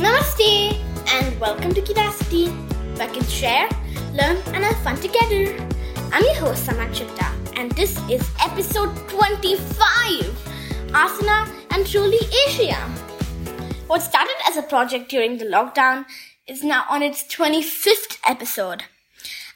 Namaste and welcome to Curiosity, where I can share, learn, and have fun together. I'm your host Samad Chitta, and this is episode 25 Asana and Truly Asia. What started as a project during the lockdown is now on its 25th episode.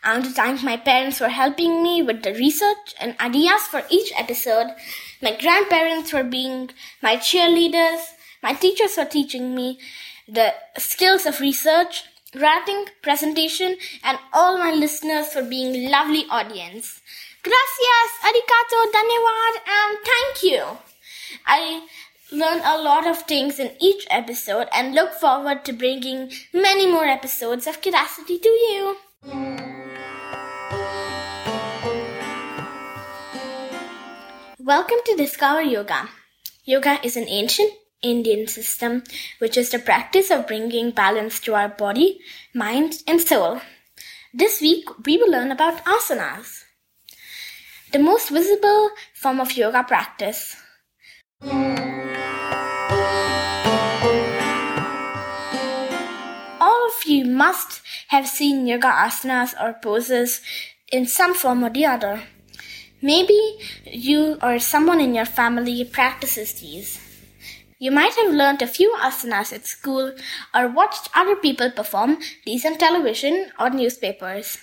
I want to thank my parents for helping me with the research and ideas for each episode, my grandparents for being my cheerleaders, my teachers for teaching me the skills of research, writing, presentation, and all my listeners for being lovely audience. Gracias, arigato, dhanyawad, and thank you. I learn a lot of things in each episode and look forward to bringing many more episodes of Curiosity to you. Welcome to Discover Yoga. Yoga is an ancient Indian system which is the practice of bringing balance to our body, mind, and soul. This week we will learn about asanas, the most visible form of yoga practice. All of you must have seen yoga asanas or poses in some form or the other. Maybe you or someone in your family practices these. You might have learned a few asanas at school or watched other people perform these on television or newspapers.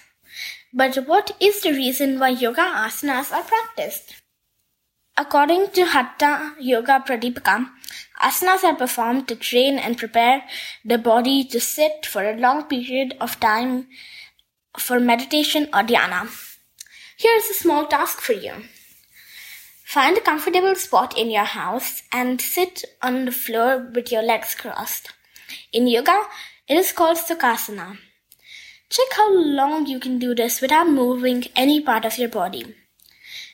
But what is the reason why yoga asanas are practiced? According to Hatha Yoga Pradipika, asanas are performed to train and prepare the body to sit for a long period of time for meditation or dhyana. Here is a small task for you. Find a comfortable spot in your house and sit on the floor with your legs crossed. In yoga, it is called Sukhasana. Check how long you can do this without moving any part of your body.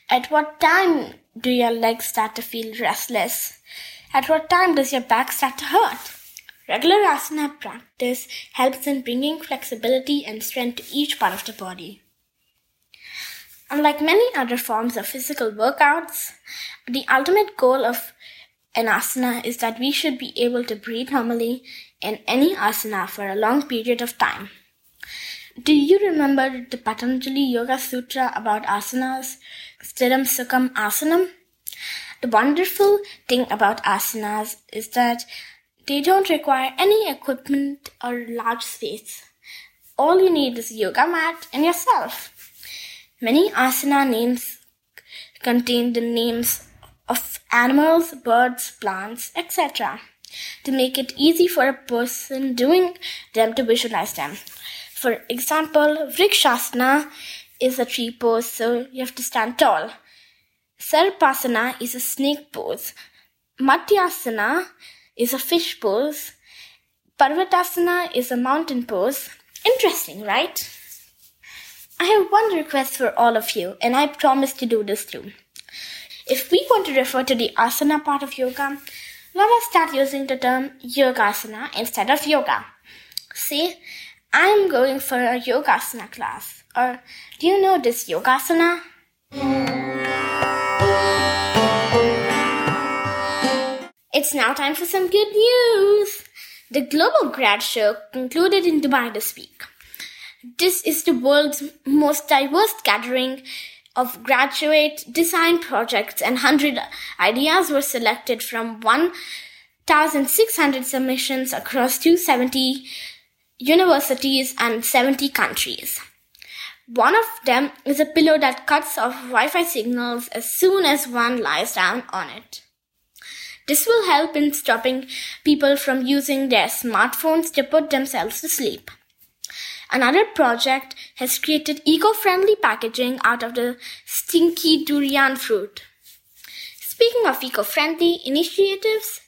At what time do your legs start to feel restless? At what time does your back start to hurt? Regular asana practice helps in bringing flexibility and strength to each part of the body. Unlike many other forms of physical workouts, the ultimate goal of an asana is that we should be able to breathe normally in any asana for a long period of time. Do you remember the Patanjali Yoga Sutra about asanas, Sthira Sukham Asanam? The wonderful thing about asanas is that they don't require any equipment or large space. All you need is a yoga mat and yourself. Many asana names contain the names of animals, birds, plants, etc. to make it easy for a person doing them to visualize them. For example, Vrikshasana is a tree pose, so you have to stand tall. Sarpasana is a snake pose. Matsyasana is a fish pose. Parvatasana is a mountain pose. Interesting, right? I have one request for all of you, and I promise to do this too. If we want to refer to the asana part of yoga, let us start using the term yogasana instead of yoga. See, I'm going for a yogasana class, or do you know this yogasana? It's now time for some good news. The Global Grad Show concluded in Dubai this week. This is the world's most diverse gathering of graduate design projects and 100 ideas were selected from 1,600 submissions across 270 universities and 70 countries. One of them is a pillow that cuts off Wi-Fi signals as soon as one lies down on it. This will help in stopping people from using their smartphones to put themselves to sleep. Another project has created eco-friendly packaging out of the stinky durian fruit. Speaking of eco-friendly initiatives,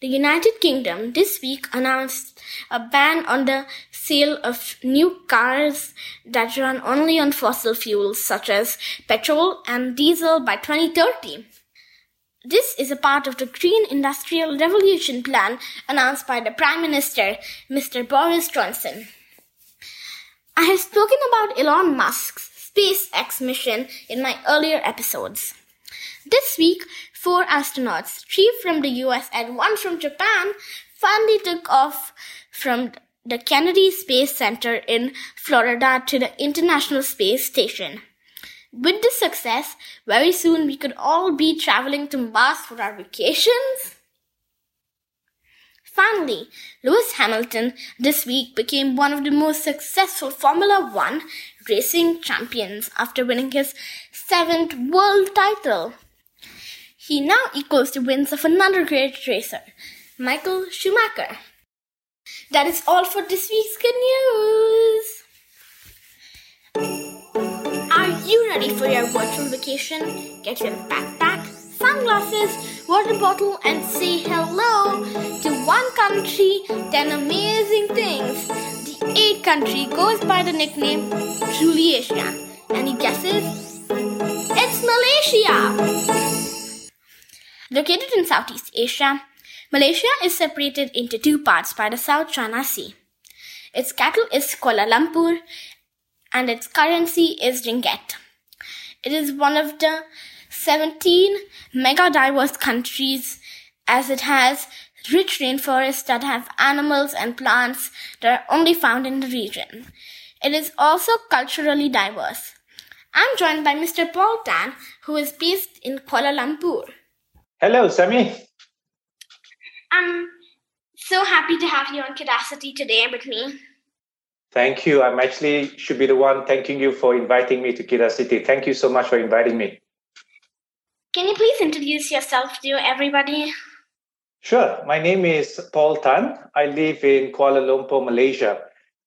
the United Kingdom this week announced a ban on the sale of new cars that run only on fossil fuels such as petrol and diesel by 2030. This is a part of the Green Industrial Revolution plan announced by the Prime Minister, Mr. Boris Johnson. I have spoken about Elon Musk's SpaceX mission in my earlier episodes. This week, four astronauts, three from the US and one from Japan, finally took off from the Kennedy Space Center in Florida to the International Space Station. With this success, very soon we could all be traveling to Mars for our vacations. Finally, Lewis Hamilton this week became one of the most successful Formula One racing champions after winning his seventh world title. He now equals the wins of another great racer, Michael Schumacher. That is all for this week's good news. Are you ready for your virtual vacation? Get your backpack, sunglasses, water bottle, and say hello country, ten amazing things. The eighth country goes by the nickname Truly Asia. Any guesses? It's Malaysia! Located in Southeast Asia, Malaysia is separated into two parts by the South China Sea. Its capital is Kuala Lumpur and its currency is ringgit. It is one of the 17 mega diverse countries as it has rich rainforests that have animals and plants that are only found in the region. It is also culturally diverse. I'm joined by Mr. Paul Tan, who is based in Kuala Lumpur. Hello, Sammy. I'm so happy to have you on Kidacity today with me. Thank you. I'm actually should be the one thanking you for inviting me to Kidacity. Thank you so much for inviting me. Can you please introduce yourself to everybody? Sure. My name is Paul Tan. I live in Kuala Lumpur, Malaysia.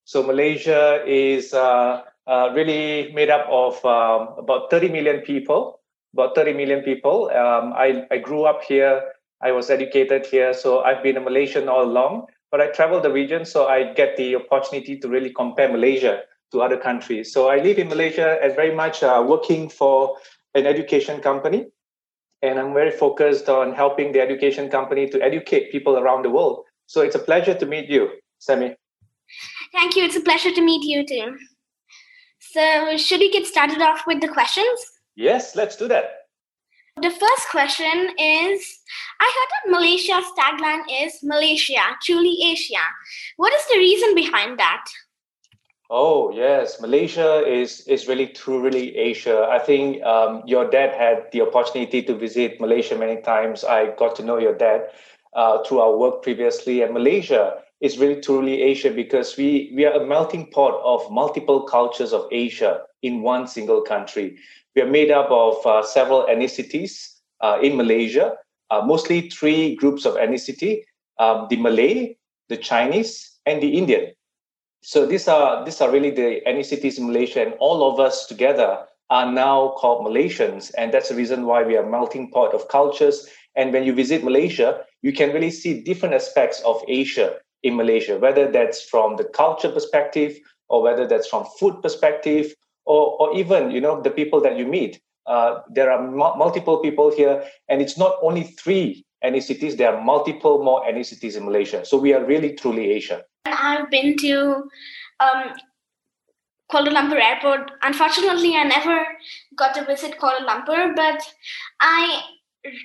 So Malaysia is uh, uh, really made up of um, about 30 million people about 30 million people. Um, I, I grew up here. I was educated here. So I've been a Malaysian all along, but I travel the region. So I get the opportunity to really compare Malaysia to other countries. So I live in Malaysia and very much uh, working for an education company. And I'm very focused on helping the education company to educate people around the world. So it's a pleasure to meet you, Sammy. Thank you. It's a pleasure to meet you too. So, should we get started off with the questions? Yes, let's do that. The first question is I heard that Malaysia's tagline is Malaysia, truly Asia. What is the reason behind that? Oh, yes. Malaysia is, is really truly Asia. I think um, your dad had the opportunity to visit Malaysia many times. I got to know your dad uh, through our work previously. And Malaysia is really truly Asia because we, we are a melting pot of multiple cultures of Asia in one single country. We are made up of uh, several ethnicities uh, in Malaysia, uh, mostly three groups of ethnicity um, the Malay, the Chinese, and the Indian. So these are these are really the ethnicities in Malaysia, and all of us together are now called Malaysians, and that's the reason why we are melting pot of cultures. And when you visit Malaysia, you can really see different aspects of Asia in Malaysia, whether that's from the culture perspective, or whether that's from food perspective, or, or even you know the people that you meet. Uh, there are m- multiple people here. And it's not only three ethnicities there are multiple more ethnicities in malaysia. So we are really truly asian. I've been to um, kuala lumpur airport. Unfortunately i never got to visit kuala lumpur but i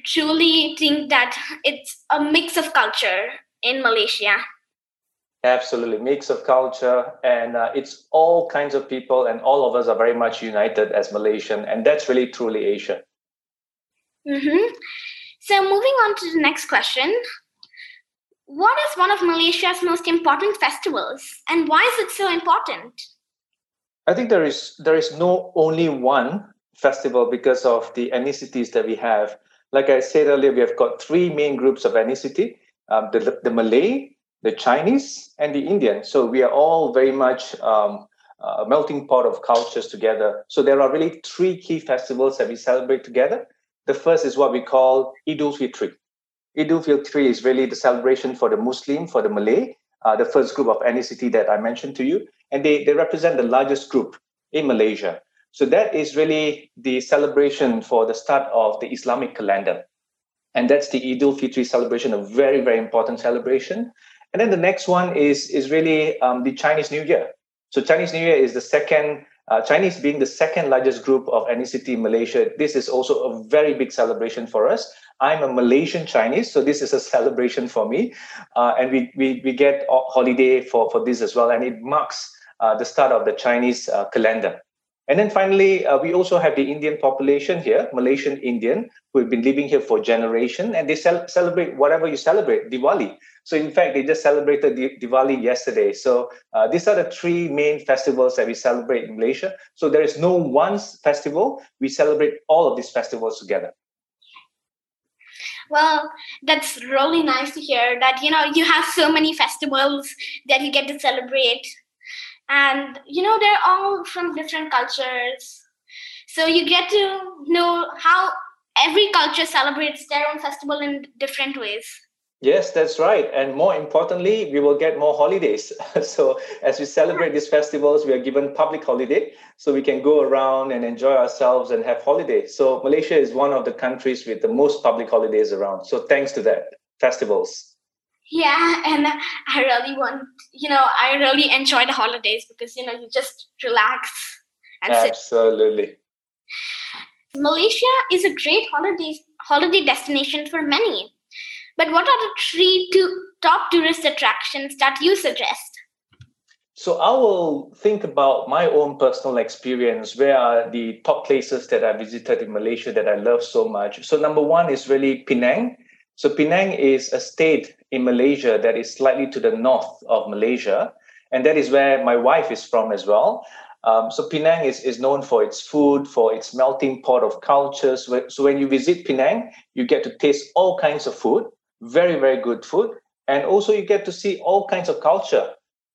truly think that it's a mix of culture in malaysia. Absolutely, mix of culture, and uh, it's all kinds of people, and all of us are very much united as Malaysian, and that's really truly Asian. Mm-hmm. So, moving on to the next question, what is one of Malaysia's most important festivals, and why is it so important? I think there is there is no only one festival because of the ethnicities that we have. Like I said earlier, we have got three main groups of ethnicity: um, the the Malay, the Chinese and the Indian. So we are all very much um, a melting pot of cultures together. So there are really three key festivals that we celebrate together. The first is what we call Idul Fitri. Idul Fitri is really the celebration for the Muslim, for the Malay, uh, the first group of ethnicity that I mentioned to you. And they, they represent the largest group in Malaysia. So that is really the celebration for the start of the Islamic calendar. And that's the Idul Fitri celebration, a very, very important celebration. And then the next one is is really um, the Chinese New Year. So Chinese New Year is the second Uh, Chinese being the second largest group of ethnicity in Malaysia, this is also a very big celebration for us. I'm a Malaysian Chinese, so this is a celebration for me. Uh, and we, we, we get holiday for, for this as well. And it marks uh, the start of the Chinese uh, calendar. And then finally, uh, we also have the Indian population here, Malaysian Indian, who have been living here for generation, and they cel- celebrate whatever you celebrate, Diwali. So in fact, they just celebrated Diwali yesterday. So uh, these are the three main festivals that we celebrate in Malaysia. So there is no one festival; we celebrate all of these festivals together. Well, that's really nice to hear that you know you have so many festivals that you get to celebrate, and you know they're all from different cultures, so you get to know how every culture celebrates their own festival in different ways. Yes, that's right. And more importantly, we will get more holidays. so, as we celebrate these festivals, we are given public holiday so we can go around and enjoy ourselves and have holidays. So, Malaysia is one of the countries with the most public holidays around. So, thanks to that, festivals. Yeah, and I really want, you know, I really enjoy the holidays because, you know, you just relax and Absolutely. Sit. Malaysia is a great holiday holiday destination for many but what are the three to top tourist attractions that you suggest? So I will think about my own personal experience. Where are the top places that I visited in Malaysia that I love so much? So number one is really Penang. So Penang is a state in Malaysia that is slightly to the north of Malaysia, and that is where my wife is from as well. Um, so Penang is, is known for its food, for its melting pot of cultures. So when you visit Penang, you get to taste all kinds of food very very good food. And also you get to see all kinds of culture.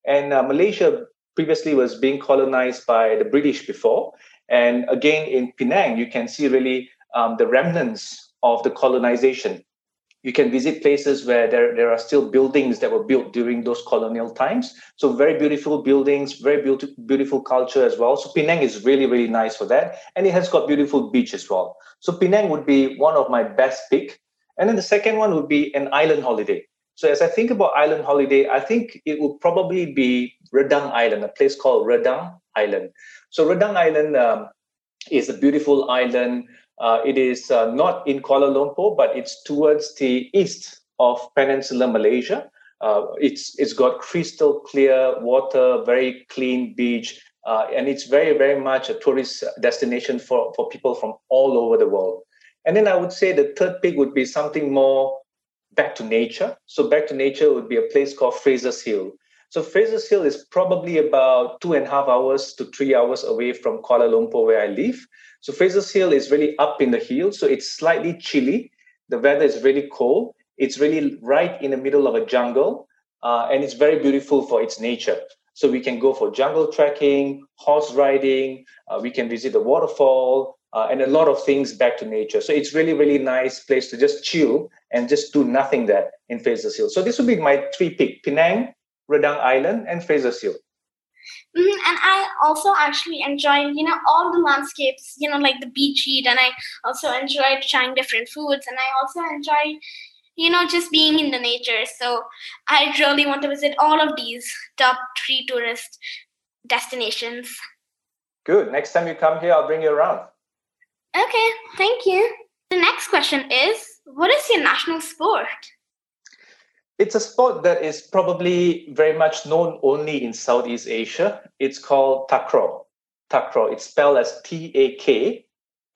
And uh, malaysia previously was being colonized by the british before. And again in penang you can see really um, the remnants of the colonization. You can visit places where there, there are still buildings that were built during those colonial times. So very beautiful buildings very beautiful beautiful culture as well. So penang is really really nice for that. And it has got beautiful beach as well. So penang would be one of my best pick and then the second one would be an island holiday. So as I think about island holiday, I think it would probably be Redang Island, a place called Redang Island. So Redang Island um, is a beautiful island. Uh, it is uh, not in Kuala Lumpur, but it's towards the east of Peninsular Malaysia. Uh, it's it's got crystal clear water, very clean beach, uh, and it's very very much a tourist destination for for people from all over the world. And then I would say the third pick would be something more back to nature. So back to nature would be a place called Fraser's Hill. So Fraser's Hill is probably about two and a half hours to three hours away from Kuala Lumpur, where I live. So Fraser's Hill is really up in the hill, so it's slightly chilly. The weather is really cold. It's really right in the middle of a jungle, uh, and it's very beautiful for its nature. So we can go for jungle trekking, horse riding. Uh, we can visit the waterfall uh, and a lot of things back to nature. So it's really, really nice place to just chill and just do nothing there in Fraser's Hill. So this would be my three pick: Penang, Redang Island, and Fraser's Hill. Mm, and I also actually enjoy, you know, all the landscapes, you know, like the beach eat, and I also enjoy trying different foods, and I also enjoy, you know, just being in the nature. So I really want to visit all of these top three tourist destinations. Good. Next time you come here, I'll bring you around. Okay, thank you. The next question is What is your national sport? It's a sport that is probably very much known only in Southeast Asia. It's called takraw. Takraw. It's spelled as T A K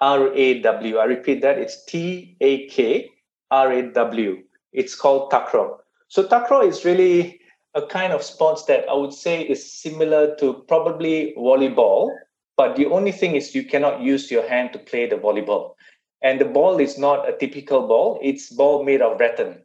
R A W. I repeat that. It's T A K R A W. It's called takraw. So takraw is really a kind of sports that I would say is similar to probably volleyball, but the only thing is you cannot use your hand to play the volleyball. And the ball is not a typical ball, it's ball made of rattan.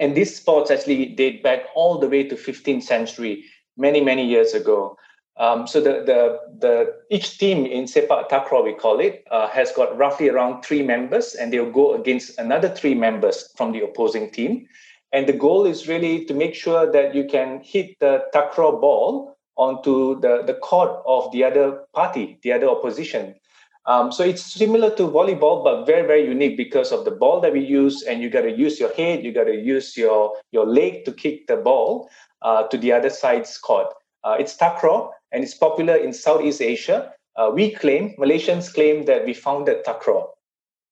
And these sports actually date back all the way to 15th century, many, many years ago. Um, so the, the, the each team in Sepak Takraw, we call it, uh, has got roughly around three members, and they'll go against another three members from the opposing team. And the goal is really to make sure that you can hit the Takraw ball onto the, the court of the other party, the other opposition. Um, so it's similar to volleyball, but very, very unique because of the ball that we use, and you got to use your head, you got to use your your leg to kick the ball uh, to the other side's court. Uh, it's takraw, and it's popular in Southeast Asia. uh, we claim, Malaysians claim that we founded Takraw.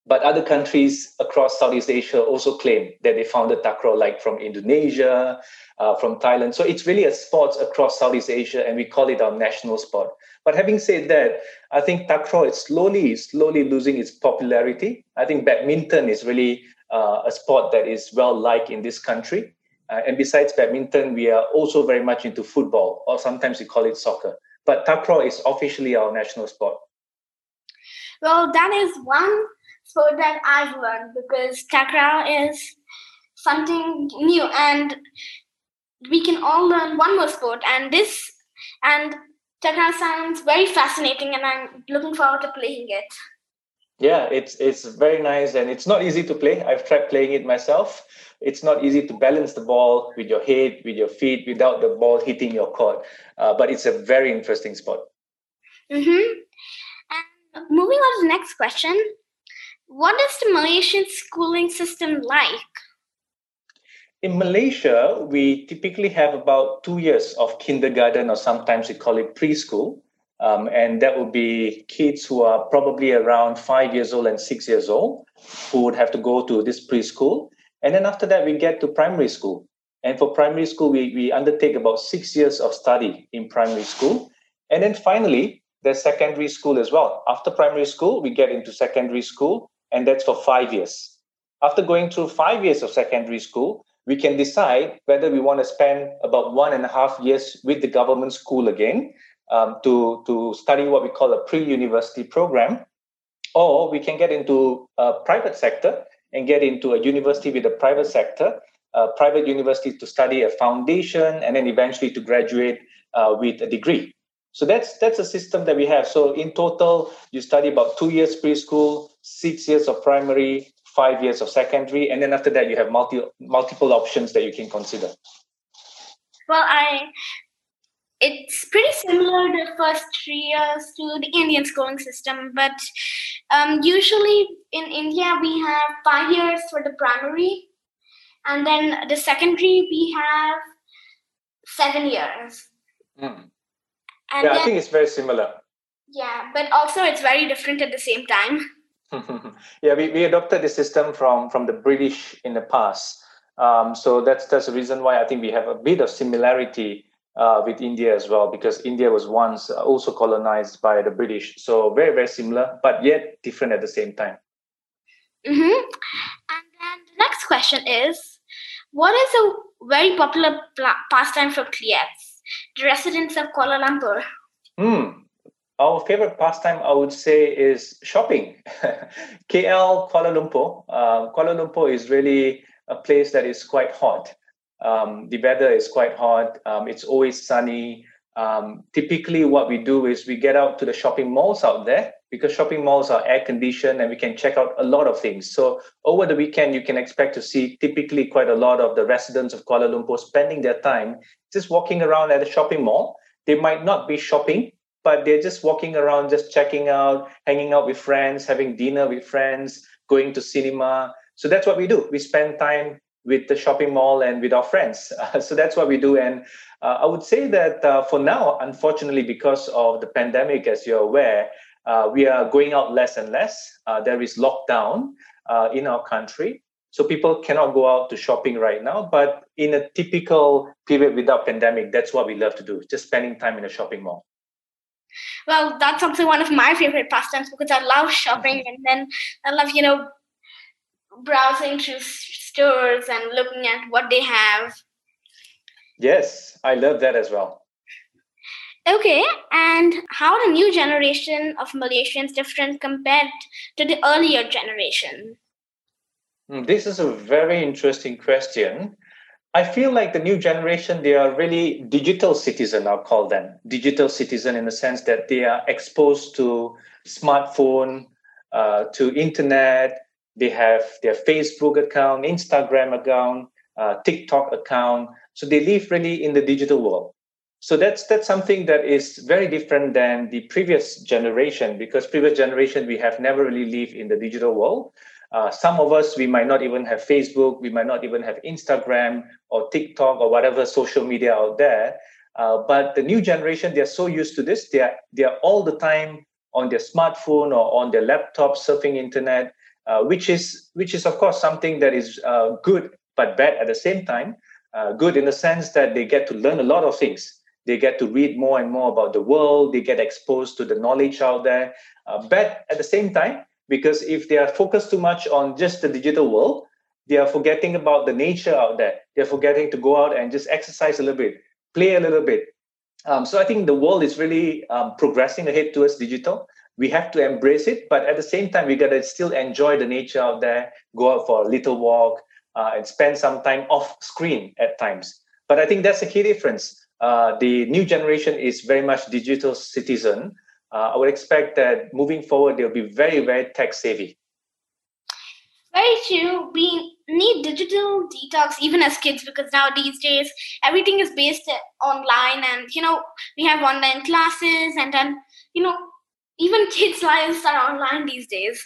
But other countries across Southeast Asia also claim that they found the Takraw, like from Indonesia, uh, from Thailand. So it's really a sport across Southeast Asia, and we call it our national sport. But having said that, I think Takraw is slowly, slowly losing its popularity. I think badminton is really uh, a sport that is well liked in this country. Uh, and besides badminton, we are also very much into football, or sometimes we call it soccer. But Takraw is officially our national sport. Well, that is one sport that I've learned because Takraw is something new, and we can all learn one more sport. And this and Takraw sounds very fascinating, and I'm looking forward to playing it. Yeah, it's it's very nice, and it's not easy to play. I've tried playing it myself it's not easy to balance the ball with your head, with your feet, without the ball hitting your court. Uh, but it's a very interesting sport. Mm-hmm. And moving on to the next question What is the Malaysian schooling system like? In Malaysia, we typically have about two years of kindergarten, or sometimes we call it preschool. Um, and that would be kids who are probably around five years old and six years old who would have to go to this preschool. And then after that, we get to primary school. And for primary school, we, we undertake about six years of study in primary school. And then finally, there's secondary school as well. After primary school, we get into secondary school, and that's for five years. After going through five years of secondary school, we can decide whether we want to spend about one and a half years with the government school again um, to, to study what we call a pre-university program, or we can get into a private sector and get into a university with the private sector, a private university to study a foundation, and then eventually to graduate uh, with a degree. So that's that's a system that we have. So in total, you study about two years preschool, six years of primary, five years of secondary, and then after that you have multi multiple options that you can consider. Well, I it's pretty similar the first three years to the Indian schooling system, but um, usually in India we have five years for the primary, and then the secondary we have seven years. Mm. Yeah, then, I think it's very similar. Yeah, but also it's very different at the same time. yeah, we, we adopted the system from from the British in the past. Um, so that's that's the reason why I think we have a bit of similarity uh, with India as well, because India was once also colonized by the British. So very, very similar, but yet different at the same time. Mm-hmm. And then the next question is What is a very popular pastime for KLites, the residents of Kuala Lumpur? Hmm. Our favorite pastime, I would say, is shopping. KL, Kuala Lumpur. Uh, Kuala Lumpur is really a place that is quite hot. Um, the weather is quite hot. Um, it's always sunny. Um, typically, what we do is we get out to the shopping malls out there because shopping malls are air conditioned and we can check out a lot of things. So, over the weekend, you can expect to see typically quite a lot of the residents of Kuala Lumpur spending their time just walking around at the shopping mall. They might not be shopping, but they're just walking around, just checking out, hanging out with friends, having dinner with friends, going to cinema. So, that's what we do. We spend time with the shopping mall and with our friends. Uh, so that's what we do. And uh, I would say that uh, for now, unfortunately, because of the pandemic, as you're aware, uh, we are going out less and less. Uh, there is lockdown uh, in our country. So people cannot go out to shopping right now. But in a typical period without pandemic, that's what we love to do, just spending time in a shopping mall. Well, that's also one of my favorite pastimes because I love shopping mm-hmm. and then I love, you know, browsing through stores and looking at what they have. Yes, I love that as well. Okay, and how the new generation of Malaysians different compared to the earlier generation? Hmm, this is a very interesting question. I feel like the new generation, they are really digital citizen, I'll call them. Digital citizen in the sense that they are exposed to smartphone, uh, to internet, they have their Facebook account, Instagram account, uh, TikTok account. So they live really in the digital world. So that's that's something that is very different than the previous generation because previous generation we have never really lived in the digital world. Uh, some of us we might not even have Facebook, we might not even have Instagram or TikTok or whatever social media out there. Uh, but the new generation they are so used to this, they are they are all the time on their smartphone or on their laptop surfing internet, uh, which is which is of course something that is uh, good but bad at the same time. Uh, good in the sense that they get to learn a lot of things. They get to read more and more about the world. They get exposed to the knowledge out there. Uh, bad at the same time because if they are focused too much on just the digital world, they are forgetting about the nature out there. They're forgetting to go out and just exercise a little bit, play a little bit. Um, so I think the world is really um, progressing ahead towards digital. We have to embrace it, but at the same time, we gotta still enjoy the nature out there. Go out for a little walk uh, and spend some time off screen at times. But I think that's a key difference. Uh, the new generation is very much digital citizen. Uh, I would expect that moving forward, they'll be very, very tech savvy. Very true. We need digital detox even as kids because now these days everything is based online and you know we have online classes and then you know even kids' lives are online these days.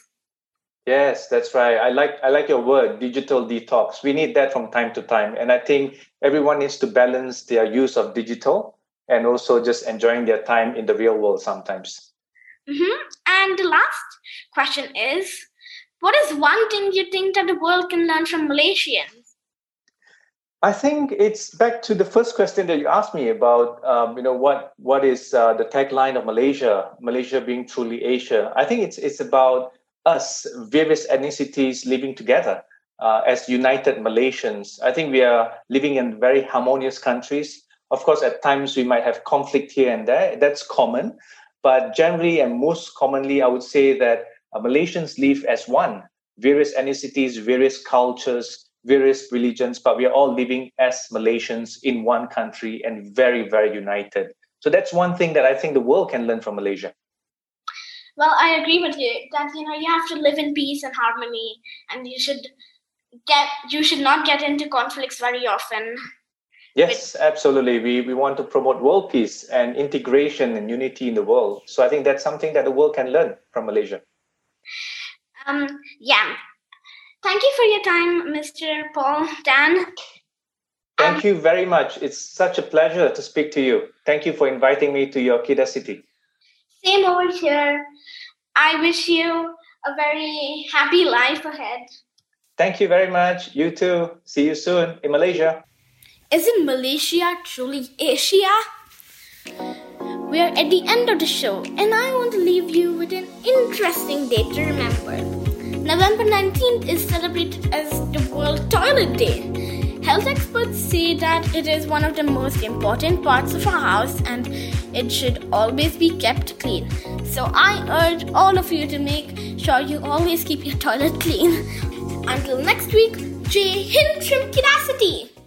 Yes, that's right. I like I like your word, digital detox. We need that from time to time, and I think everyone needs to balance their use of digital and also just enjoying their time in the real world sometimes. Mm-hmm. And the last question is what is one thing you think that the world can learn from Malaysians? I think it's back to the first question that you asked me about. Um, you know what what is uh, the tagline of Malaysia? Malaysia being truly Asia. I think it's it's about us, various ethnicities living together uh, as united Malaysians. I think we are living in very harmonious countries. Of course, at times we might have conflict here and there. That's common, but generally and most commonly, I would say that uh, Malaysians live as one, various ethnicities, various cultures, various religions, but we are all living as Malaysians in one country and very, very united. So that's one thing that I think the world can learn from Malaysia. Well, I agree with you that you know you have to live in peace and harmony, and you should get you should not get into conflicts very often. Yes, with... absolutely. We we want to promote world peace and integration and unity in the world. So I think that's something that the world can learn from Malaysia. Um, yeah. Thank you for your time, Mr. Paul Tan. Thank um, you very much. It's such a pleasure to speak to you. Thank you for inviting me to your Kedah city. Same over here. I wish you a very happy life ahead. Thank you very much. You too. See you soon in Malaysia. Isn't Malaysia truly Asia? We're at the end of the show, and I want to leave you with an interesting date to remember. November 19th is celebrated as the World Toilet Day. Health experts say that it is one of the most important parts of our house and it should always be kept clean. So I urge all of you to make sure you always keep your toilet clean. Until next week, Jay Hind from City.